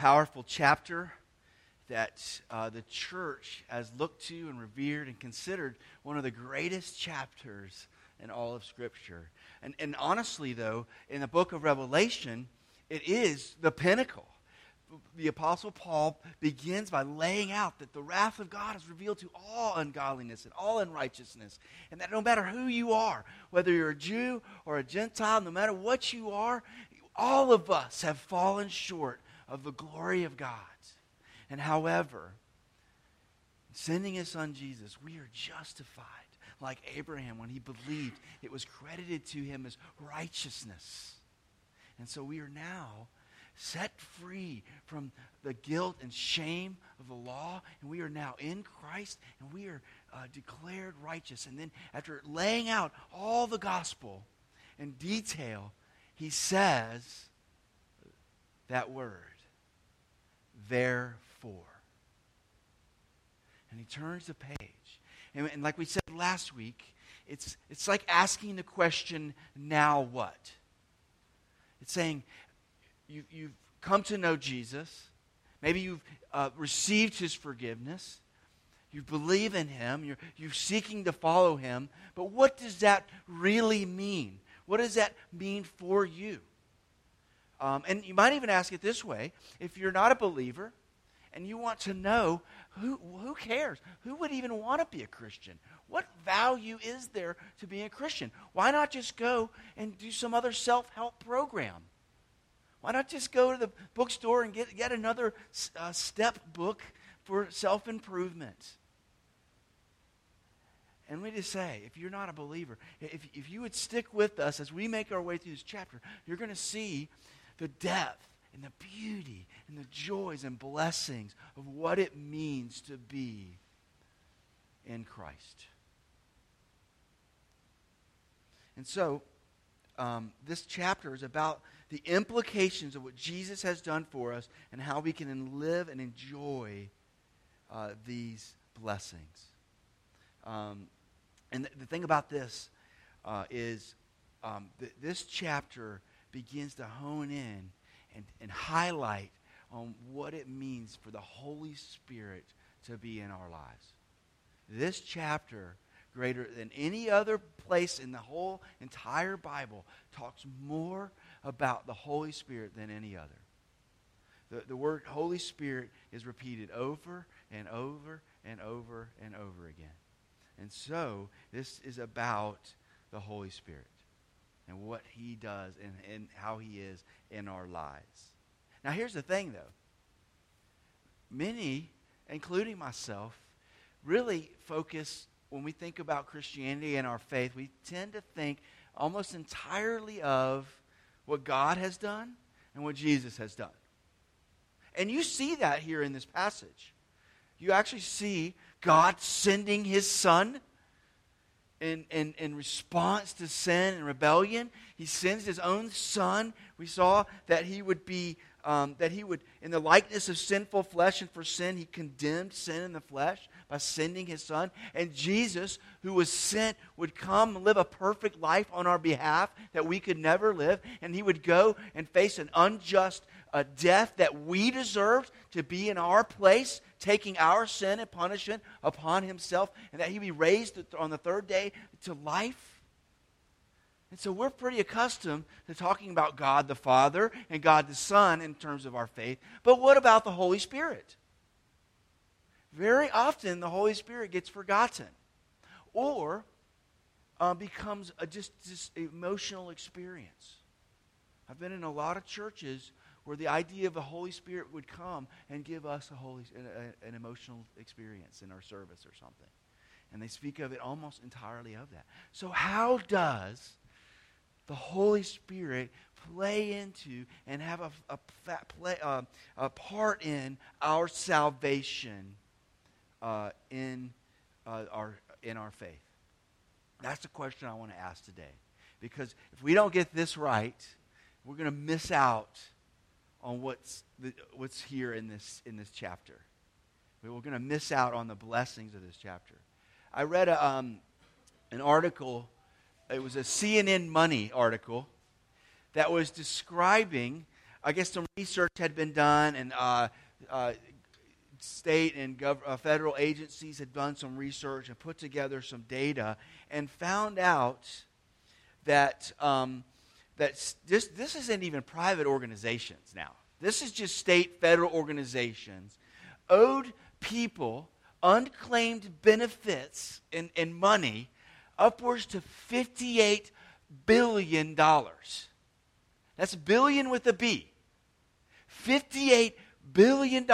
powerful chapter that uh, the church has looked to and revered and considered one of the greatest chapters in all of Scripture. And, and honestly, though, in the book of Revelation, it is the pinnacle. The Apostle Paul begins by laying out that the wrath of God is revealed to all ungodliness and all unrighteousness. And that no matter who you are, whether you're a Jew or a Gentile, no matter what you are, all of us have fallen short of the glory of God. And however, sending his son Jesus, we are justified like Abraham when he believed. It was credited to him as righteousness. And so we are now set free from the guilt and shame of the law, and we are now in Christ, and we are uh, declared righteous. And then, after laying out all the gospel in detail, he says that word, therefore. And he turns the page. And, and like we said last week, it's, it's like asking the question, now what? It's saying, you, you've come to know Jesus. Maybe you've uh, received his forgiveness. You believe in him. You're, you're seeking to follow him. But what does that really mean? What does that mean for you? Um, and you might even ask it this way if you're not a believer and you want to know who, who cares? Who would even want to be a Christian? What value is there to being a Christian? Why not just go and do some other self help program? Why not just go to the bookstore and get, get another uh, step book for self improvement? And me just say, if you're not a believer, if, if you would stick with us as we make our way through this chapter, you're going to see the depth and the beauty and the joys and blessings of what it means to be in Christ. And so, um, this chapter is about the implications of what Jesus has done for us and how we can live and enjoy uh, these blessings. Um, and the, the, thing about this uh, is um, th- this chapter begins to hone in and, and highlight on what it means for the Holy Spirit to be in our lives. This chapter, greater than any other place in the whole entire Bible, talks more about the Holy Spirit than any other. The, the word Holy Spirit is repeated over and over and over and over again. And so, this is about the Holy Spirit and what he does and, and how he is in our lives. Now, here's the thing, though. Many, including myself, really focus when we think about Christianity and our faith, we tend to think almost entirely of what God has done and what Jesus has done. And you see that here in this passage. You actually see God sending his son in, in, in response to sin and rebellion. He sends his own son. We saw that he would be, um, that he would, in the likeness of sinful flesh and for sin, he condemned sin in the flesh by sending his son. And Jesus, who was sent, would come and live a perfect life on our behalf that we could never live. And he would go and face an unjust uh, death that we deserved to be in our place taking our sin and punishment upon himself, and that he be raised on the third day to life. And so we're pretty accustomed to talking about God the Father and God the Son in terms of our faith. But what about the Holy Spirit? Very often the Holy Spirit gets forgotten or uh, becomes a just, just emotional experience. I've been in a lot of churches where the idea of the Holy Spirit would come and give us a holy, a, an emotional experience in our service or something. And they speak of it almost entirely of that. So, how does the Holy Spirit play into and have a, a, play, uh, a part in our salvation uh, in, uh, our, in our faith? That's the question I want to ask today. Because if we don't get this right, we're going to miss out on what's, the, what's here in this, in this chapter. We're going to miss out on the blessings of this chapter. I read a, um, an article, it was a CNN Money article, that was describing I guess some research had been done, and uh, uh, state and gov- uh, federal agencies had done some research and put together some data and found out that um, that this, this isn't even private organizations now. This is just state, federal organizations owed people unclaimed benefits and, and money upwards to $58 billion. That's billion with a B. $58 billion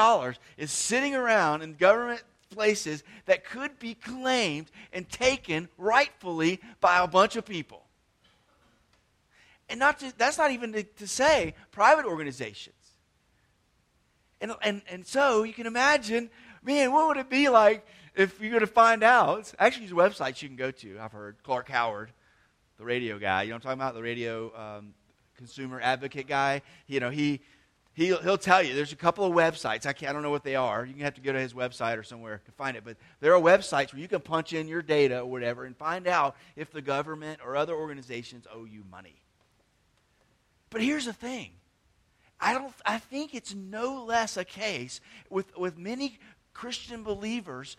is sitting around in government places that could be claimed and taken rightfully by a bunch of people. And not to, that's not even to, to say private organizations. And, and, and so you can imagine, man, what would it be like if you're going to find out? Actually, there's websites you can go to. I've heard Clark Howard, the radio guy. You know what I'm talking about? The radio um, consumer advocate guy. You know, he, he'll, he'll tell you there's a couple of websites. I, can't, I don't know what they are. You can have to go to his website or somewhere to find it. But there are websites where you can punch in your data or whatever and find out if the government or other organizations owe you money. But here's the thing I, don't, I think it's no less a case with, with many Christian believers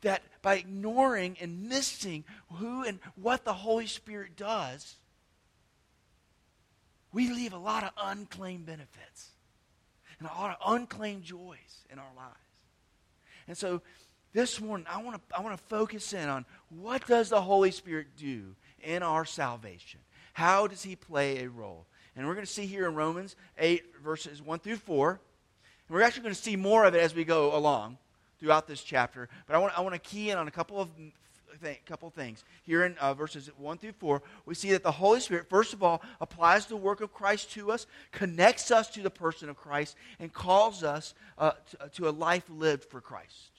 that by ignoring and missing who and what the Holy Spirit does, we leave a lot of unclaimed benefits and a lot of unclaimed joys in our lives. And so this morning, I want to I want to focus in on what does the Holy Spirit do in our salvation? How does he play a role? And we're going to see here in Romans 8, verses 1 through 4. And we're actually going to see more of it as we go along throughout this chapter. But I want, I want to key in on a couple of th- couple things. Here in uh, verses 1 through 4, we see that the Holy Spirit, first of all, applies the work of Christ to us, connects us to the person of Christ, and calls us uh, to, to, a life lived for Christ.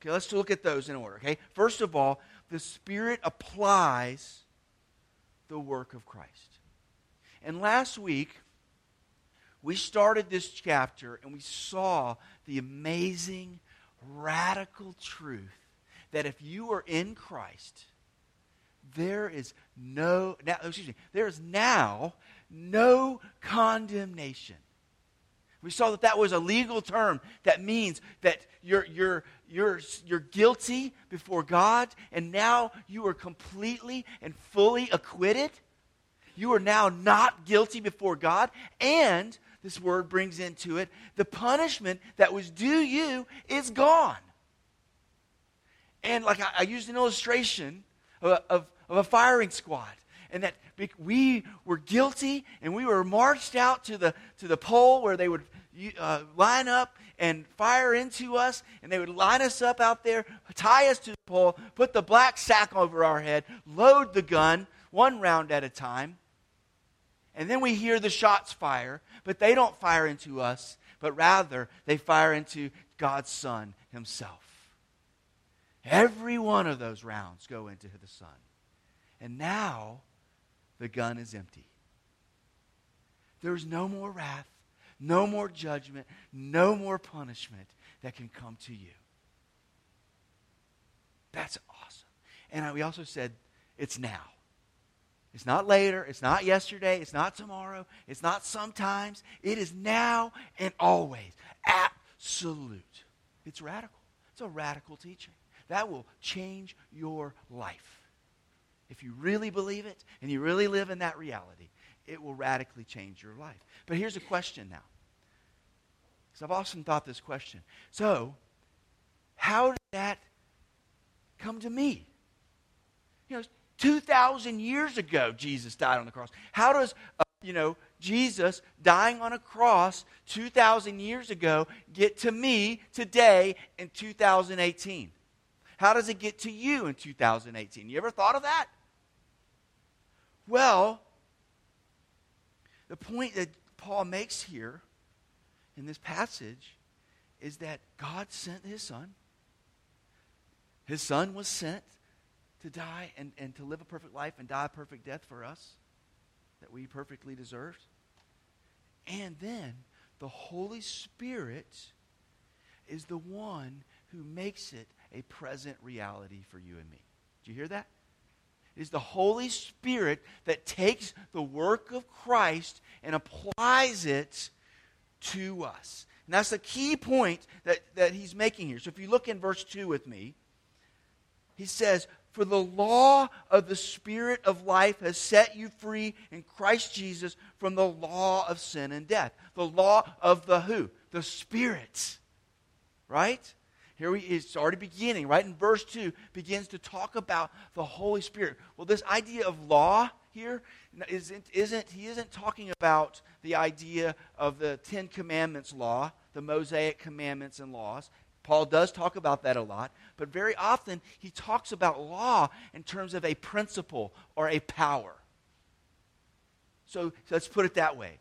Okay, let's look at those in order. Okay, first of all, the Spirit applies the work of Christ. And last week, we started this chapter and we saw the amazing, radical truth that if you are in Christ, there is no now excuse me, there is now no condemnation. We saw that that was a legal term that means that you're, you're, you're, you're guilty before God, and now you are completely and fully acquitted. You are now not guilty before God. And this word brings into it the punishment that was due you is gone. And like I, I used an illustration of, of, of a firing squad and that we were guilty and we were marched out to the, to the pole where they would uh, line up and fire into us and they would line us up out there tie us to the pole put the black sack over our head load the gun one round at a time and then we hear the shots fire, but they don't fire into us, but rather they fire into God's Son Himself. Every one of those rounds go into the Son. And now the gun is empty. There's no more wrath, no more judgment, no more punishment that can come to you. That's awesome. And we also said it's now. It's not later. It's not yesterday. It's not tomorrow. It's not sometimes. It is now and always. Absolute. It's radical. It's a radical teaching. That will change your life. If you really believe it and you really live in that reality, it will radically change your life. But here's a question now. Because I've often thought this question. So, how did that come to me? You know, 2,000 years ago, Jesus died on the cross. How does, uh, you know, Jesus dying on a cross 2,000 years ago get to me today in 2018? How does it get to you in 2018? You ever thought of that? Well, the point that Paul makes here in this passage is that God sent his son. His son was sent to die and, and to live a perfect life and die a perfect death for us that we perfectly deserved. And then the Holy Spirit is the one who makes it a present reality for you and me. Do you hear that? Is the Holy Spirit that takes the work of Christ and applies it to us. And that's the key point that, that he's making here. So if you look in verse 2 with me, he says, For the law of the Spirit of life has set you free in Christ Jesus from the law of sin and death. The law of the who? The Spirit. Right? Here we, it's already beginning, right? In verse 2, begins to talk about the Holy Spirit. Well, this idea of law here isn't, isn't he isn't talking about the idea of the Ten Commandments law, the Mosaic commandments and laws. Paul does talk about that a lot, but very often he talks about law in terms of a principle or a power. So, so let's put it that way.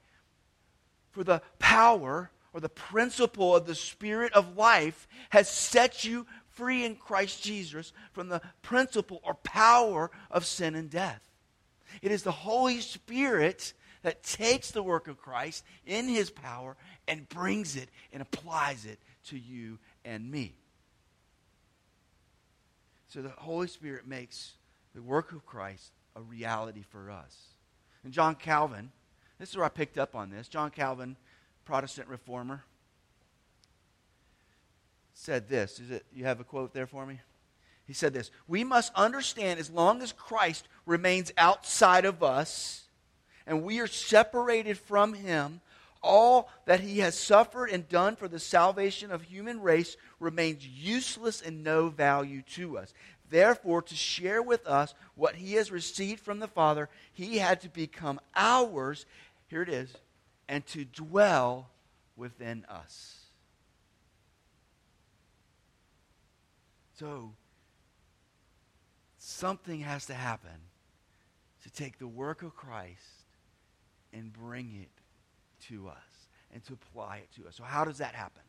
For the power or the principle of the Spirit of life has set you free in Christ Jesus from the principle or power of sin and death. It is the Holy Spirit that takes the work of Christ in his power and brings it and applies it to you and me. So the Holy Spirit makes the work of Christ a reality for us. And John Calvin, this is where I picked up on this. John Calvin Protestant reformer, said this. Is it, you have a quote there for me? He said this We must understand as long as Christ remains outside of us and we are separated from him, all that he has suffered and done for the salvation of human race remains useless and no value to us. Therefore, to share with us what he has received from the Father, he had to become ours. Here it is and to dwell within us. So, something has to happen to take the work of Christ and bring it to us and to apply it to us. So, how does that happen?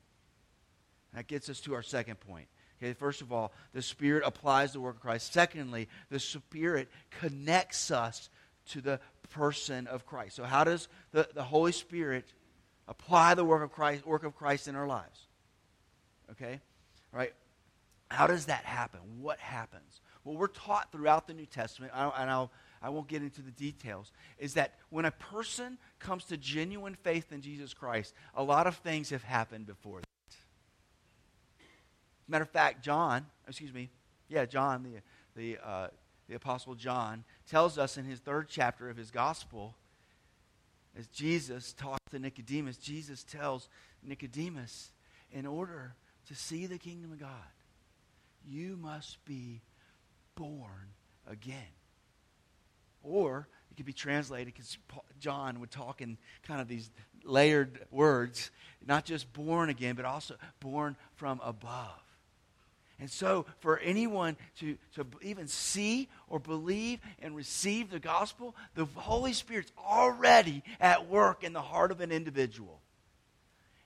That gets us to our second point. Okay, first of all, the Spirit applies the work of Christ. Secondly, the Spirit connects us to the person of Christ. So, how does the, the Holy Spirit apply the work of Christ, work of Christ in our lives? Okay? Right? How does that happen? What happens? Well, we're taught throughout the New Testament, and I'll, I won't get into the details, is that when a person comes to genuine faith in Jesus Christ, a lot of things have happened before that. Matter of fact, John, excuse me, yeah, John, the, the uh, the Apostle John, tells us in his third chapter of his gospel, as Jesus talks to Nicodemus, Jesus tells Nicodemus, in order to see the kingdom of God, you must be born again. Or it could be translated because John would talk in kind of these layered words, not just born again, but also born from above. And so, for anyone to, to even see or believe and receive the gospel, the Holy Spirit's already at work in the heart of an individual.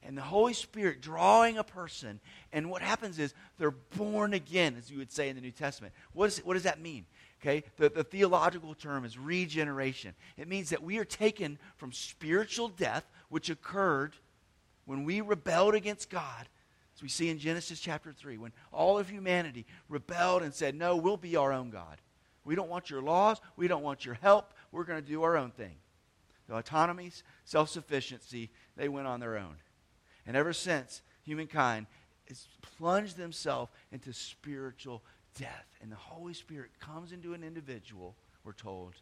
And the Holy Spirit drawing a person, and what happens is they're born again, as you would say in the New Testament. What, is, what does that mean? Okay, the, the theological term is regeneration. It means that we are taken from spiritual death, which occurred when we rebelled against God, as we see in Genesis chapter 3, when all of humanity rebelled and said, No, we'll be our own God. We don't want your laws. We don't want your help. We're going to do our own thing. The autonomy, self sufficiency, they went on their own. And ever since, humankind has plunged themselves into spiritual death. And the Holy Spirit comes into an individual, we're told,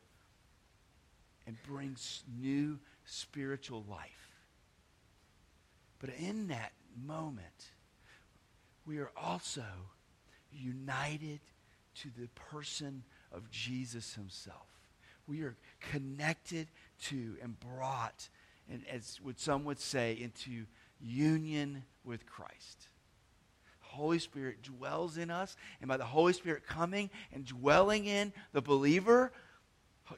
and brings new spiritual life. But in that moment, we are also united to the person of Jesus himself. We are connected to and brought, and as would some would say, into union with Christ. Holy Spirit dwells in us, and by the Holy Spirit coming and dwelling in the believer,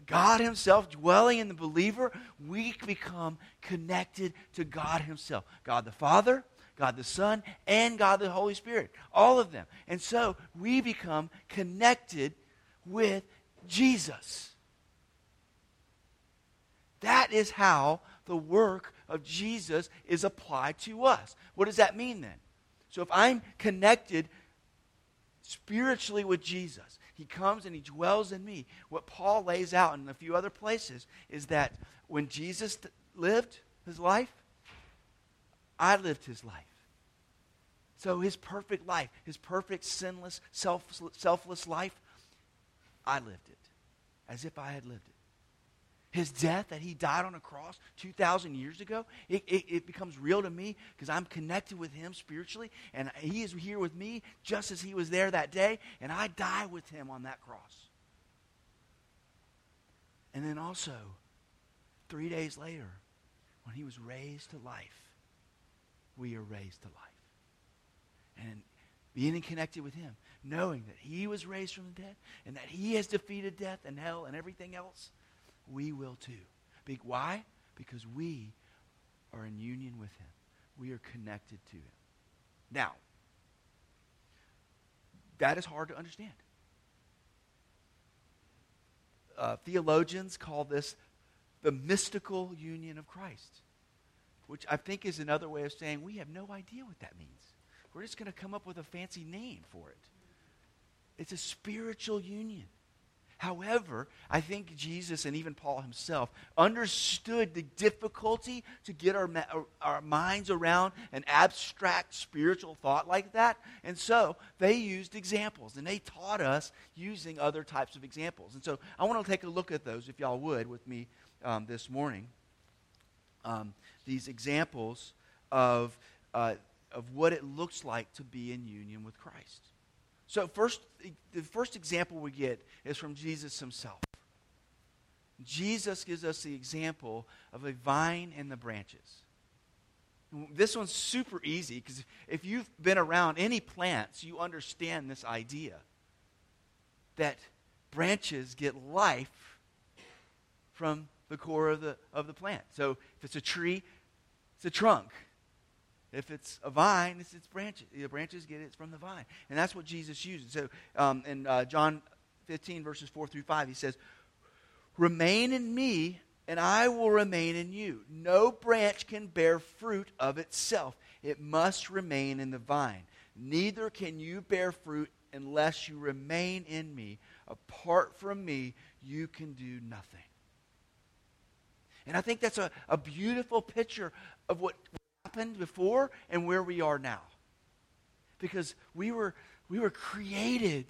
God Himself dwelling in the believer, we become connected to God Himself. God the Father, God the Son, and God the Holy Spirit. All of them. And so we become connected with Jesus. That is how the work of Jesus is applied to us. What does that mean then? So if I'm connected spiritually with Jesus, He comes and he dwells in me. What Paul lays out in a few other places is that when Jesus lived his life, I lived his life. So his perfect life, his perfect sinless, self, selfless life, I lived it as if I had lived it. His death, that he died on a cross 2,000 years ago, it, it, it becomes real to me because I'm connected with him spiritually, and he is here with me just as he was there that day, and I die with him on that cross. And then also, three days later, when he was raised to life, we are raised to life. And being connected with him, knowing that he was raised from the dead and that he has defeated death and hell and everything else, we will too. Be- why? Because we are in union with him. We are connected to him. Now, that is hard to understand. Uh, theologians call this the mystical union of Christ, which I think is another way of saying we have no idea what that means. We're just going to come up with a fancy name for it. It's a spiritual union. However, I think Jesus and even Paul himself understood the difficulty to get our, our minds around an abstract spiritual thought like that. And so they used examples, and they taught us using other types of examples. And so I want to take a look at those, if y'all would, with me um, this morning. Um, these examples of, uh, of what it looks like to be in union with Christ. So, first, the first example we get is from Jesus himself. Jesus gives us the example of a vine and the branches. This one's super easy because if you've been around any plants, you understand this idea that branches get life from the core of the, of the plant. So if it's a tree, it's a trunk. If it's a vine, it's its branches. The branches get it from the vine. And that's what Jesus uses. So um, in uh, John 15, verses 4 through 5, he says, Remain in me, and I will remain in you. No branch can bear fruit of itself, it must remain in the vine. Neither can you bear fruit unless you remain in me. Apart from me, you can do nothing. And I think that's a, a beautiful picture of what happened before and where we are now. Because we were, we were created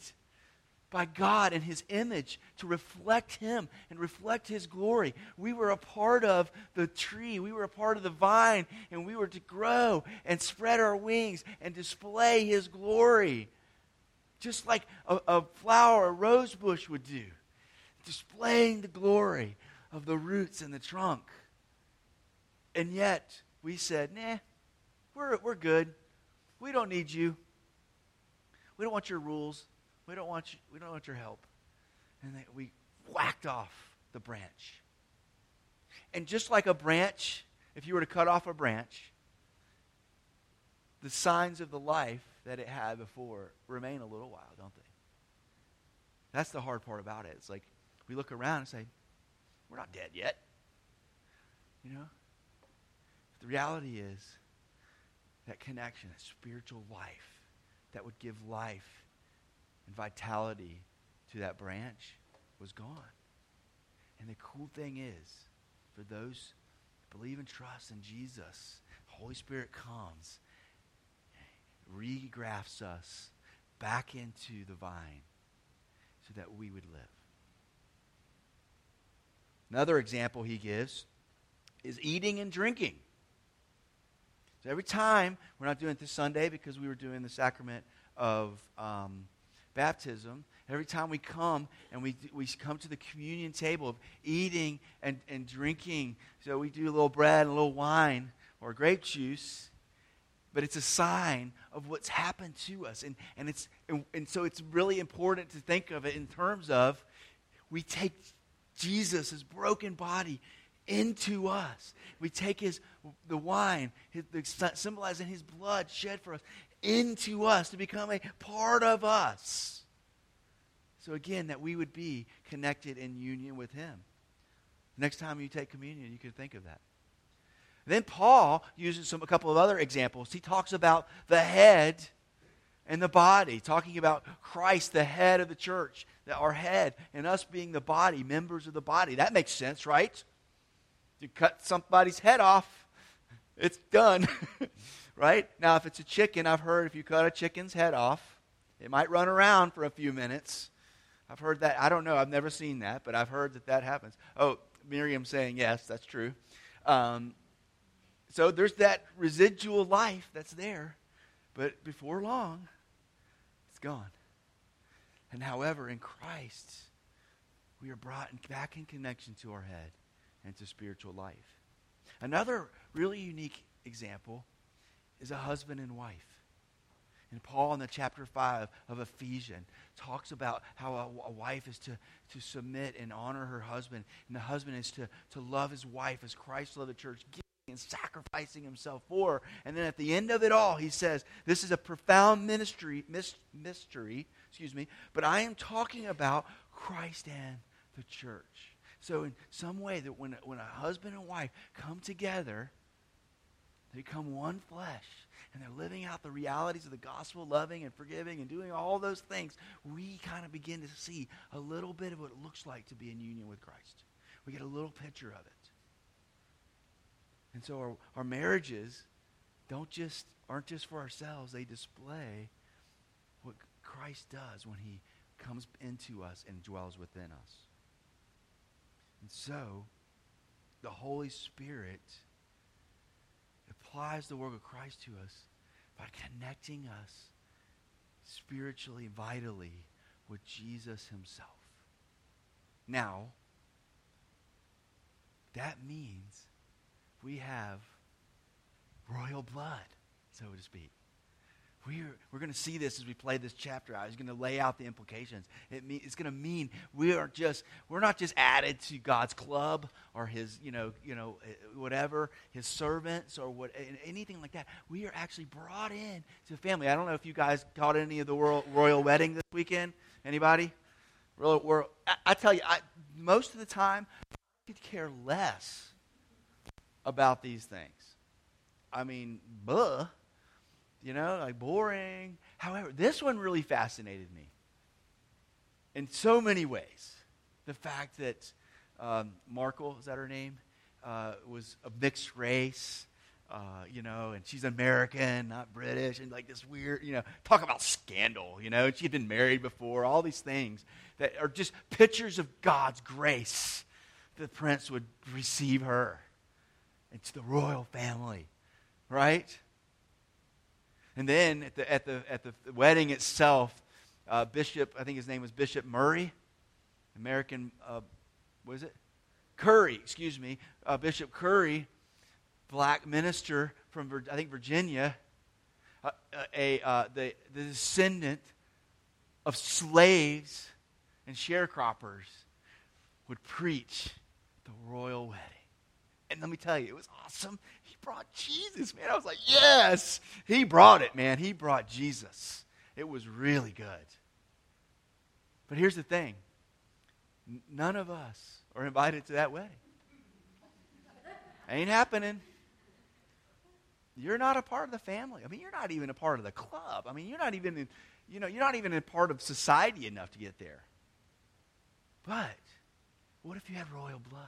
by God in His image to reflect Him and reflect His glory. We were a part of the tree, we were a part of the vine, and we were to grow and spread our wings and display His glory. Just like a, a flower, a rose bush would do, displaying the glory of the roots and the trunk. And yet, we said, nah, we're, we're good. We don't need you. We don't want your rules. We don't want, you, we don't want your help. And they, we whacked off the branch. And just like a branch, if you were to cut off a branch, the signs of the life that it had before remain a little while, don't they? That's the hard part about it. It's like we look around and say, we're not dead yet. You know? But The reality is that connection, that spiritual life that would give life and vitality to that branch was gone. And the cool thing is, for those who believe and trust in Jesus, Holy Spirit comes, regrafts us back into the vine so that we would live. Another example he gives is eating and drinking. So every time, we're not doing it this Sunday because we were doing the sacrament of um, baptism. Every time we come and we, we come to the communion table of eating and, and drinking, so we do a little bread and a little wine or grape juice, but it's a sign of what's happened to us. And, and, it's, and, and so it's really important to think of it in terms of we take Jesus, his broken body, into us. We take his the wine, his, symbolizing his blood shed for us, into us to become a part of us. So again, that we would be connected in union with him. Next time you take communion, you can think of that. Then Paul uses some a couple of other examples. He talks about the head and the body, talking about Christ, the head of the church, our head, and us being the body, members of the body. That makes sense, right? You cut somebody's head off, it's done, right? Now, if it's a chicken, I've heard if you cut a chicken's head off, it might run around for a few minutes. I've heard that. I don't know. I've never seen that, but I've heard that that happens. Oh, Miriam saying yes, that's true. Um, so there's that residual life that's there, but before long, it's gone. And however, in Christ, we are brought back in connection to our head and to spiritual life. Another really unique example is a husband and wife. And Paul in the chapter 5 of Ephesians talks about how a, a, wife is to, to submit and honor her husband, and the husband is to, to love his wife as Christ loved the church, and sacrificing himself for. And then at the end of it all, he says, This is a profound ministry, mystery, excuse me, but I am talking about Christ and the church. So, in some way, that when, when a husband and wife come together, they become one flesh and they're living out the realities of the gospel, loving and forgiving and doing all those things, we kind of begin to see a little bit of what it looks like to be in union with Christ. We get a little picture of it. And so our, our marriages don't just aren't just for ourselves, they display what Christ does when he comes into us and dwells within us. And so the Holy Spirit applies the work of Christ to us by connecting us spiritually, vitally with Jesus himself. Now, that means we have royal blood, so to speak. We're, we're going to see this as we play this chapter out. He's going to lay out the implications. It mean, it's going to mean we are just we're not just added to God's club or His you know you know eh, whatever His servants or what anything like that. We are actually brought in to the family. I don't know if you guys caught any of the royal, wedding this weekend. Anybody? Royal, royal, I, I tell you, I, most of the time, I could care less about these things. I mean, buh you know, like boring. However, this one really fascinated me in so many ways. The fact that um, Markle, is that her name, uh, was a mixed race. Uh, you know, and she's American, not British, and like this weird, you know, talk about scandal, you know, she'd been married before, all these things that are just pictures of God's grace. The prince would receive her into the royal family, right? And then at the, at the, at the wedding itself, uh, Bishop, I think his name was Bishop Murray, American, uh, what is it? Curry, excuse me. Uh, Bishop Curry, black minister from, I think, Virginia, uh, uh, a, uh, the, the descendant of slaves and sharecroppers, would preach the royal wedding. And let me tell you, it was awesome He brought Jesus, man. I was like, yes. He brought it, man. He brought Jesus. It was really good. But here's the thing none of us are invited to that wedding. Ain't happening. You're not a part of the family. I mean, you're not even a part of the club. I mean, you're not even, in, you know, you're not even a part of society enough to get there. But what if you had royal blood?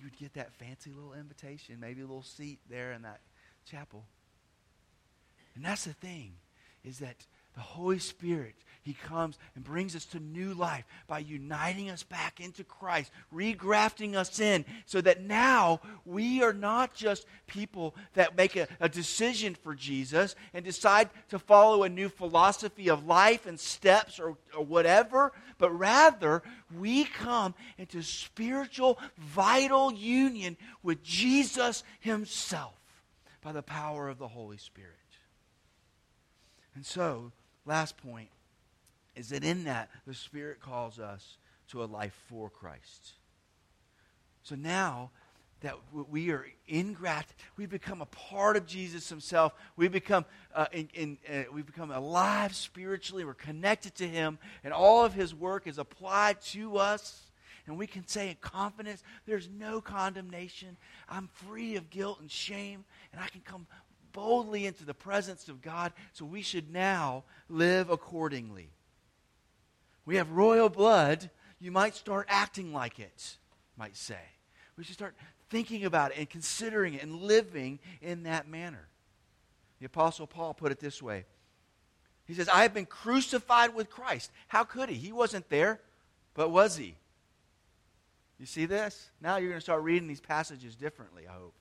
You would get that fancy little invitation, maybe a little seat there in that chapel. And that's the thing, is that the Holy Spirit, He comes and brings us to new life by uniting us back into Christ, regrafting us in, so that now we are not just people that make a, a, decision for Jesus and decide to follow a new philosophy of life and steps or, or whatever, but rather we come into spiritual, vital union with Jesus Himself by the power of the Holy Spirit. And so, last point is that in that, the Spirit calls us to a life for Christ. So now that we are ingrafted, we become a part of Jesus Himself. We become uh, in, in, uh, we become alive spiritually. We're connected to Him, and all of His work is applied to us. And we can say in confidence, "There's no condemnation. I'm free of guilt and shame, and I can come boldly into the presence of God, so we should now live accordingly. We have royal blood, you might start acting like it, might say. We should start thinking about it and considering it and living in that manner. The Apostle Paul put it this way He says, I have been crucified with Christ. How could he? He wasn't there, but was he? You see this? Now you're going to start reading these passages differently, I hope.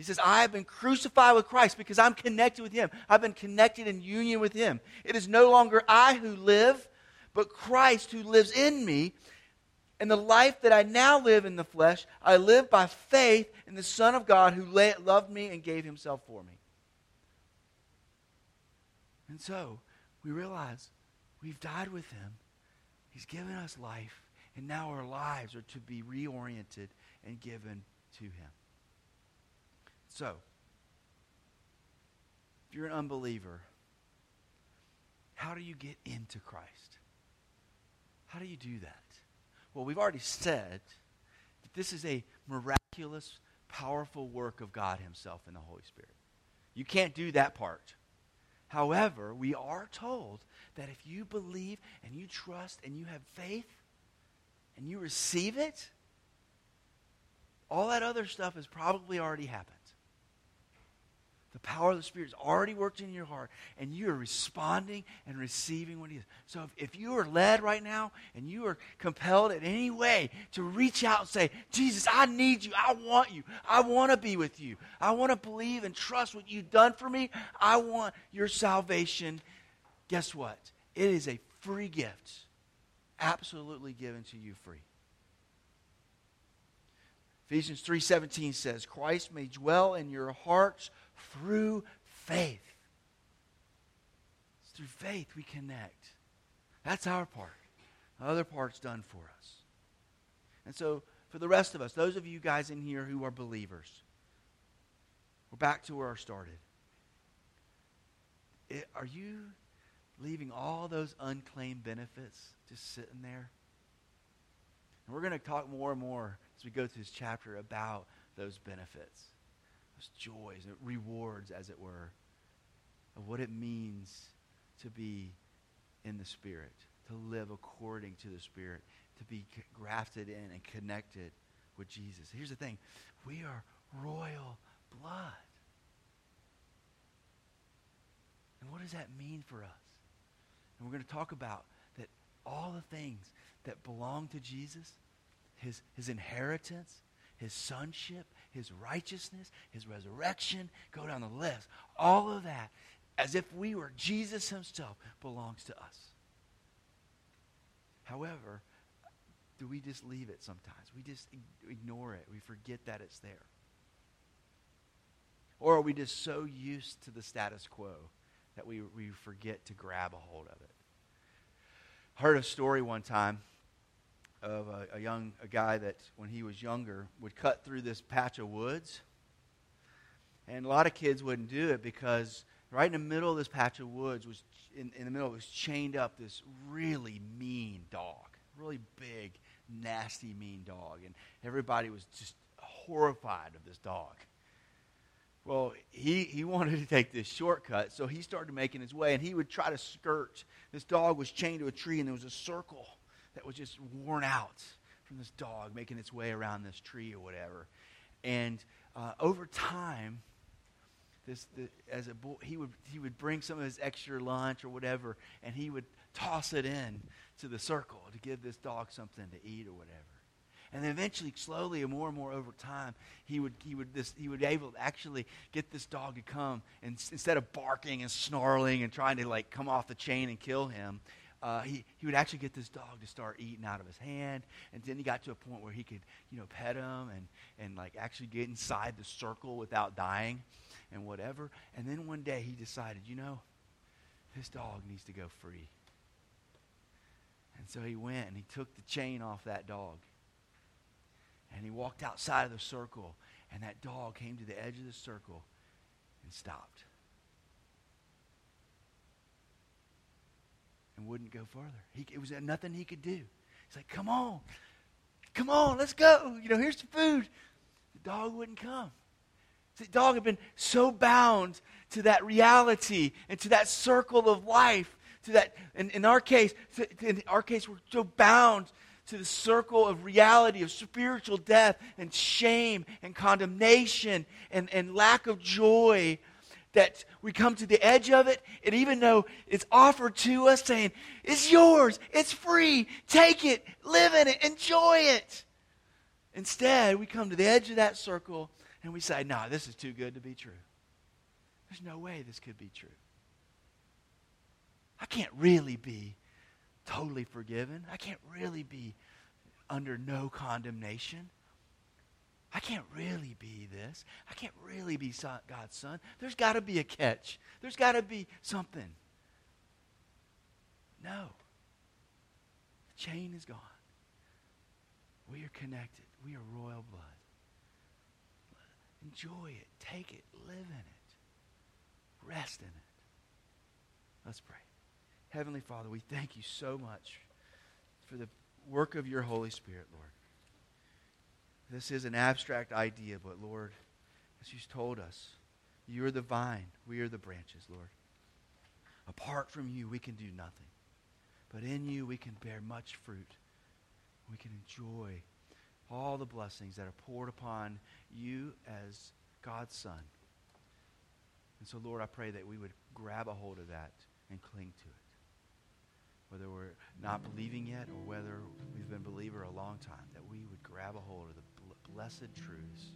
He says, I have been crucified with Christ because I'm connected with Him. I've been connected in union with Him. It is no longer I who live, but Christ who lives in me. And the life that I now live in the flesh, I live by faith in the Son of God who loved me and gave Himself for me. And so we realize we've died with Him, He's given us life, and now our lives are to be reoriented and given to Him. So, if you're an unbeliever, how do you get into Christ? How do you do that? Well, we've already said that this is a miraculous, powerful work of God Himself in the Holy Spirit. You can't do that part. However, we are told that if you believe and you trust and you have faith and you receive it, all that other stuff has probably already happened. The power of the Spirit is already worked in your heart, and you are responding and receiving what He is. So if, if you are led right now and you are compelled in any way to reach out and say, Jesus, I need you. I want you. I want to be with you. I want to believe and trust what you've done for me. I want your salvation. Guess what? It is a free gift, absolutely given to you free. Ephesians 3:17 says, "Christ may dwell in your hearts through faith. It's through faith we connect. That's our part. The other part's done for us. And so, for the rest of us, those of you guys in here who are believers, we're back to where I started. It, are you leaving all those unclaimed benefits just sitting there? And we're going to talk more and more as we go through this chapter about those benefits those joys, rewards, as it were, of what it means to be in the Spirit, to live according to the Spirit, to be grafted in and connected with Jesus. Here's the thing we are royal blood. And what does that mean for us? And we're going to talk about that all the things that belong to Jesus, his, his inheritance, his sonship, his righteousness, his resurrection, go down the list. All of that, as if we were Jesus himself, belongs to us. However, do we just leave it sometimes? We just ignore it. We forget that it's there. Or are we just so used to the status quo that we, we forget to grab a hold of it? I heard a story one time of a, a young a guy that when he was younger would cut through this patch of woods. And a lot of kids wouldn't do it because right in the middle of this patch of woods was in, in the middle was chained up this really mean dog really big nasty mean dog. And everybody was just horrified of this dog. Well, he, he wanted to take this shortcut, so he started making his way, and he would try to skirt. This dog was chained to a tree, and there was a circle that was just worn out from this dog making its way around this tree or whatever. And uh, over time, this the, as a boy, he would he would bring some of his extra lunch or whatever, and he would toss it in to the circle to give this dog something to eat or whatever. And then eventually, slowly and more and more over time, he would he would this he would able to actually get this dog to come and instead of barking and snarling and trying to like come off the chain and kill him, uh, he, he would actually get this dog to start eating out of his hand. And then he got to a point where he could, you know, pet him and, and like actually get inside the circle without dying and whatever. And then one day he decided, you know, this dog needs to go free. And so he went and he took the chain off that dog. And he walked outside of the circle. And that dog came to the edge of the circle and stopped. And wouldn't go further. He, it was nothing he could do. He's like, come on. Come on, let's go. You know, here's the food. The dog wouldn't come. The dog had been so bound to that reality and to that circle of life. To that, in, in our case, to, in our case, we're so bound to the circle of reality of spiritual death and shame and condemnation and, and lack of joy that we come to the edge of it, and even though it's offered to us saying, It's yours, it's free, take it, live in it, enjoy it. Instead, we come to the edge of that circle and we say, No, nah, this is too good to be true. There's no way this could be true. I can't really be totally forgiven. I can't really be under no condemnation. I can't really be this. I can't really be God's son. There's got to be a catch. There's got to be something. No. The chain is gone. We are connected. We are royal blood. Enjoy it. Take it. Live in it. Rest in it. Let's pray. Heavenly Father, we thank you so much for the work of your Holy Spirit, Lord. This is an abstract idea, but Lord, as you've told us, you are the vine, we are the branches, Lord. Apart from you, we can do nothing. But in you, we can bear much fruit. We can enjoy all the blessings that are poured upon you as God's Son. And so, Lord, I pray that we would grab a hold of that and cling to it whether we're not believing yet or whether we've been believer a long time, that we would grab a hold of the blessed truths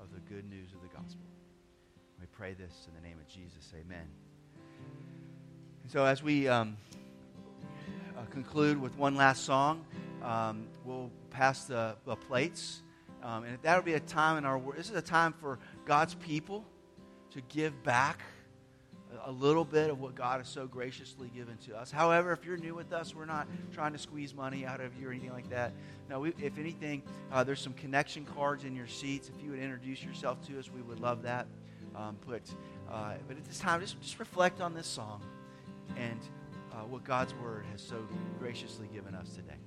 of the good news of the gospel. We pray this in the name of Jesus. Amen. And so as we um, uh, conclude with one last song, um, we'll pass the, the plates. Um, and that'll be a time in our This is a time for God's people to give back a little bit of what God has so graciously given to us. However, if you're new with us, we're not trying to squeeze money out of you or anything like that. No, we, if anything, uh, there's some connection cards in your seats. If you would introduce yourself to us, we would love that. Um, but, uh, but at this time, just, just reflect on this song and uh, what God's Word has so graciously given us today.